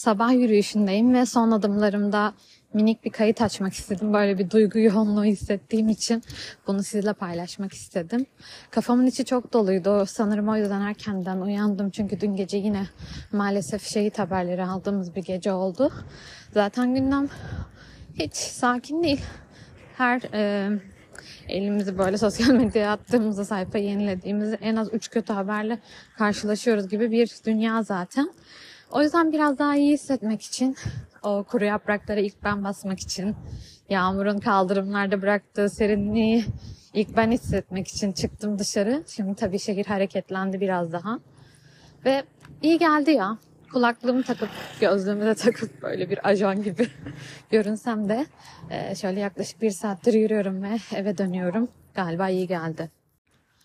sabah yürüyüşündeyim ve son adımlarımda minik bir kayıt açmak istedim. Böyle bir duygu yoğunluğu hissettiğim için bunu sizinle paylaşmak istedim. Kafamın içi çok doluydu. Sanırım o yüzden erkenden uyandım. Çünkü dün gece yine maalesef şehit haberleri aldığımız bir gece oldu. Zaten gündem hiç sakin değil. Her e, elimizi böyle sosyal medyaya attığımızda sayfa yenilediğimizde en az 3 kötü haberle karşılaşıyoruz gibi bir dünya zaten. O yüzden biraz daha iyi hissetmek için, o kuru yapraklara ilk ben basmak için, yağmurun kaldırımlarda bıraktığı serinliği ilk ben hissetmek için çıktım dışarı. Şimdi tabii şehir hareketlendi biraz daha. Ve iyi geldi ya. Kulaklığımı takıp, gözlüğümü de takıp böyle bir ajan gibi görünsem de e, şöyle yaklaşık bir saattir yürüyorum ve eve dönüyorum. Galiba iyi geldi.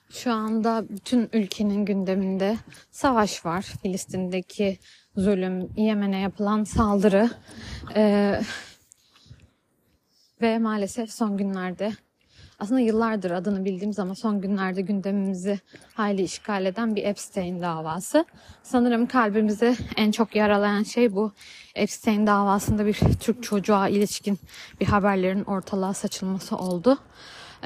Şu anda bütün ülkenin gündeminde savaş var. Filistin'deki zulüm, Yemen'e yapılan saldırı ee, ve maalesef son günlerde aslında yıllardır adını bildiğimiz ama son günlerde gündemimizi hayli işgal eden bir Epstein davası. Sanırım kalbimizi en çok yaralayan şey bu Epstein davasında bir Türk çocuğa ilişkin bir haberlerin ortalığa saçılması oldu.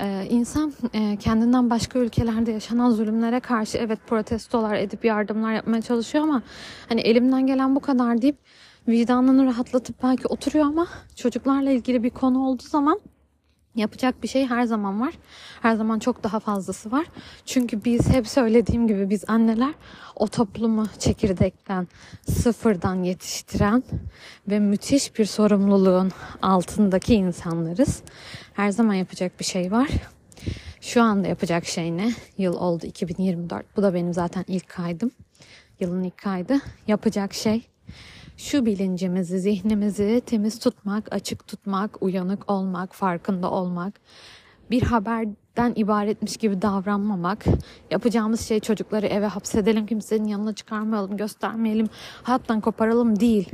Ee, insan e, kendinden başka ülkelerde yaşanan zulümlere karşı evet protestolar edip yardımlar yapmaya çalışıyor ama hani elimden gelen bu kadar deyip vicdanını rahatlatıp belki oturuyor ama çocuklarla ilgili bir konu olduğu zaman Yapacak bir şey her zaman var. Her zaman çok daha fazlası var. Çünkü biz hep söylediğim gibi biz anneler o toplumu çekirdekten, sıfırdan yetiştiren ve müthiş bir sorumluluğun altındaki insanlarız. Her zaman yapacak bir şey var. Şu anda yapacak şey ne? Yıl oldu 2024. Bu da benim zaten ilk kaydım. Yılın ilk kaydı. Yapacak şey şu bilincimizi, zihnimizi temiz tutmak, açık tutmak, uyanık olmak, farkında olmak, bir haberden ibaretmiş gibi davranmamak, yapacağımız şey çocukları eve hapsedelim, kimsenin yanına çıkarmayalım, göstermeyelim, hayattan koparalım değil.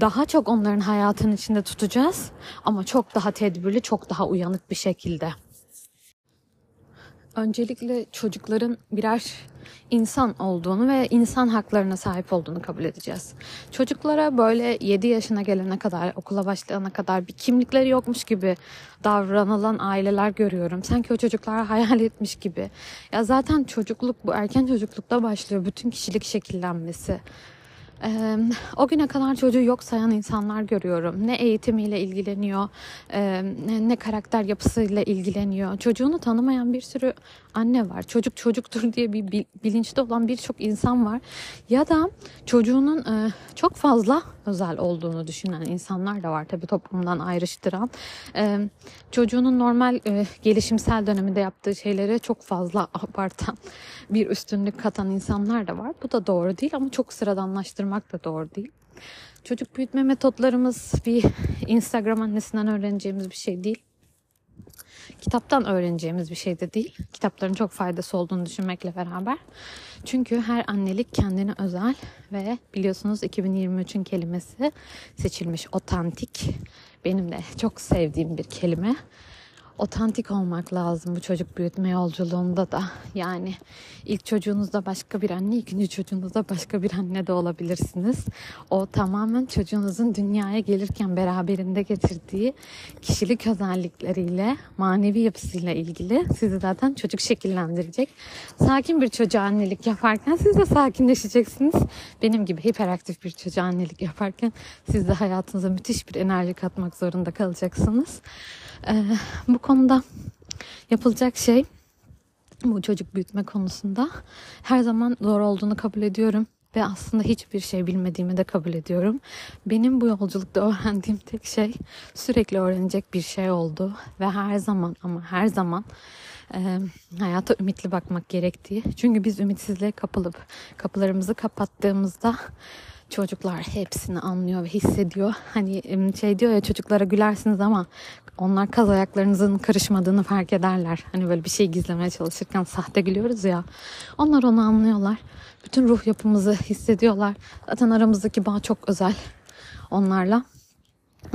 Daha çok onların hayatın içinde tutacağız ama çok daha tedbirli, çok daha uyanık bir şekilde. Öncelikle çocukların birer insan olduğunu ve insan haklarına sahip olduğunu kabul edeceğiz. Çocuklara böyle 7 yaşına gelene kadar, okula başlayana kadar bir kimlikleri yokmuş gibi davranılan aileler görüyorum. Sanki o çocuklara hayal etmiş gibi. Ya zaten çocukluk bu erken çocuklukta başlıyor bütün kişilik şekillenmesi. Ee, o güne kadar çocuğu yok sayan insanlar görüyorum. Ne eğitimiyle ilgileniyor, e, ne karakter yapısıyla ilgileniyor. Çocuğunu tanımayan bir sürü anne var. Çocuk çocuktur diye bir bilinçli olan birçok insan var. Ya da çocuğunun e, çok fazla özel olduğunu düşünen insanlar da var tabii toplumdan ayrıştıran. E, çocuğunun normal e, gelişimsel döneminde yaptığı şeylere çok fazla abartan bir üstünlük katan insanlar da var. Bu da doğru değil ama çok sıradanlaştırmak da doğru değil. Çocuk büyütme metotlarımız bir Instagram annesinden öğreneceğimiz bir şey değil kitaptan öğreneceğimiz bir şey de değil. Kitapların çok faydası olduğunu düşünmekle beraber. Çünkü her annelik kendine özel ve biliyorsunuz 2023'ün kelimesi seçilmiş otantik. Benim de çok sevdiğim bir kelime otantik olmak lazım bu çocuk büyütme yolculuğunda da. Yani ilk çocuğunuzda başka bir anne, ikinci çocuğunuzda başka bir anne de olabilirsiniz. O tamamen çocuğunuzun dünyaya gelirken beraberinde getirdiği kişilik özellikleriyle, manevi yapısıyla ilgili sizi zaten çocuk şekillendirecek. Sakin bir çocuğa annelik yaparken siz de sakinleşeceksiniz. Benim gibi hiperaktif bir çocuğa annelik yaparken siz de hayatınıza müthiş bir enerji katmak zorunda kalacaksınız. Ee, bu konuda yapılacak şey bu çocuk büyütme konusunda her zaman zor olduğunu kabul ediyorum ve aslında hiçbir şey bilmediğimi de kabul ediyorum. Benim bu yolculukta öğrendiğim tek şey sürekli öğrenecek bir şey oldu ve her zaman ama her zaman e, hayata ümitli bakmak gerektiği. Çünkü biz ümitsizliğe kapılıp kapılarımızı kapattığımızda çocuklar hepsini anlıyor ve hissediyor. Hani şey diyor ya çocuklara gülersiniz ama onlar kaz ayaklarınızın karışmadığını fark ederler. Hani böyle bir şey gizlemeye çalışırken sahte gülüyoruz ya. Onlar onu anlıyorlar. Bütün ruh yapımızı hissediyorlar. Zaten aramızdaki bağ çok özel onlarla.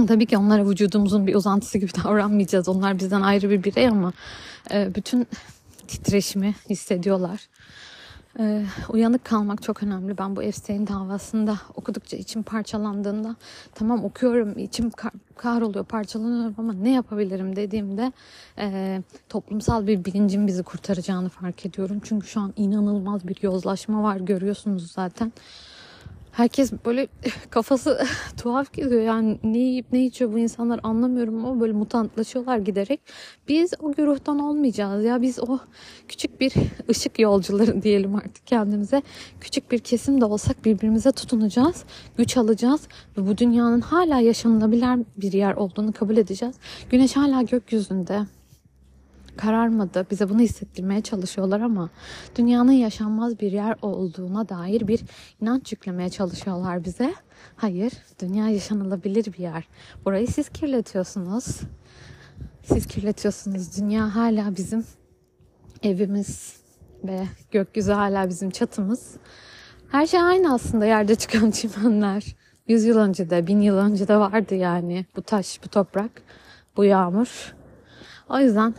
Tabii ki onlara vücudumuzun bir uzantısı gibi davranmayacağız. Onlar bizden ayrı bir birey ama e, bütün titreşimi hissediyorlar. Ee, uyanık kalmak çok önemli. Ben bu Epstein davasında okudukça içim parçalandığında tamam okuyorum içim kar, kahroluyor parçalanıyorum ama ne yapabilirim dediğimde e, toplumsal bir bilincin bizi kurtaracağını fark ediyorum. Çünkü şu an inanılmaz bir yozlaşma var görüyorsunuz zaten. Herkes böyle kafası tuhaf gidiyor yani ne yiyip ne içiyor bu insanlar anlamıyorum ama böyle mutantlaşıyorlar giderek. Biz o güruhtan olmayacağız ya biz o küçük bir ışık yolcuları diyelim artık kendimize. Küçük bir kesim de olsak birbirimize tutunacağız, güç alacağız ve bu dünyanın hala yaşanılabilir bir yer olduğunu kabul edeceğiz. Güneş hala gökyüzünde kararmadı. Bize bunu hissettirmeye çalışıyorlar ama dünyanın yaşanmaz bir yer olduğuna dair bir inanç yüklemeye çalışıyorlar bize. Hayır, dünya yaşanılabilir bir yer. Burayı siz kirletiyorsunuz. Siz kirletiyorsunuz. Dünya hala bizim evimiz ve gökyüzü hala bizim çatımız. Her şey aynı aslında yerde çıkan çimenler. Yüz yıl önce de, bin yıl önce de vardı yani. Bu taş, bu toprak, bu yağmur. O yüzden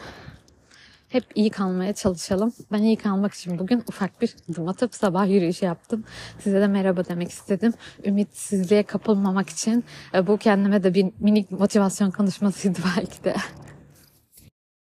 hep iyi kalmaya çalışalım. Ben iyi kalmak için bugün ufak bir adım atıp sabah yürüyüşü yaptım. Size de merhaba demek istedim. Ümitsizliğe kapılmamak için e, bu kendime de bir minik motivasyon konuşmasıydı belki de.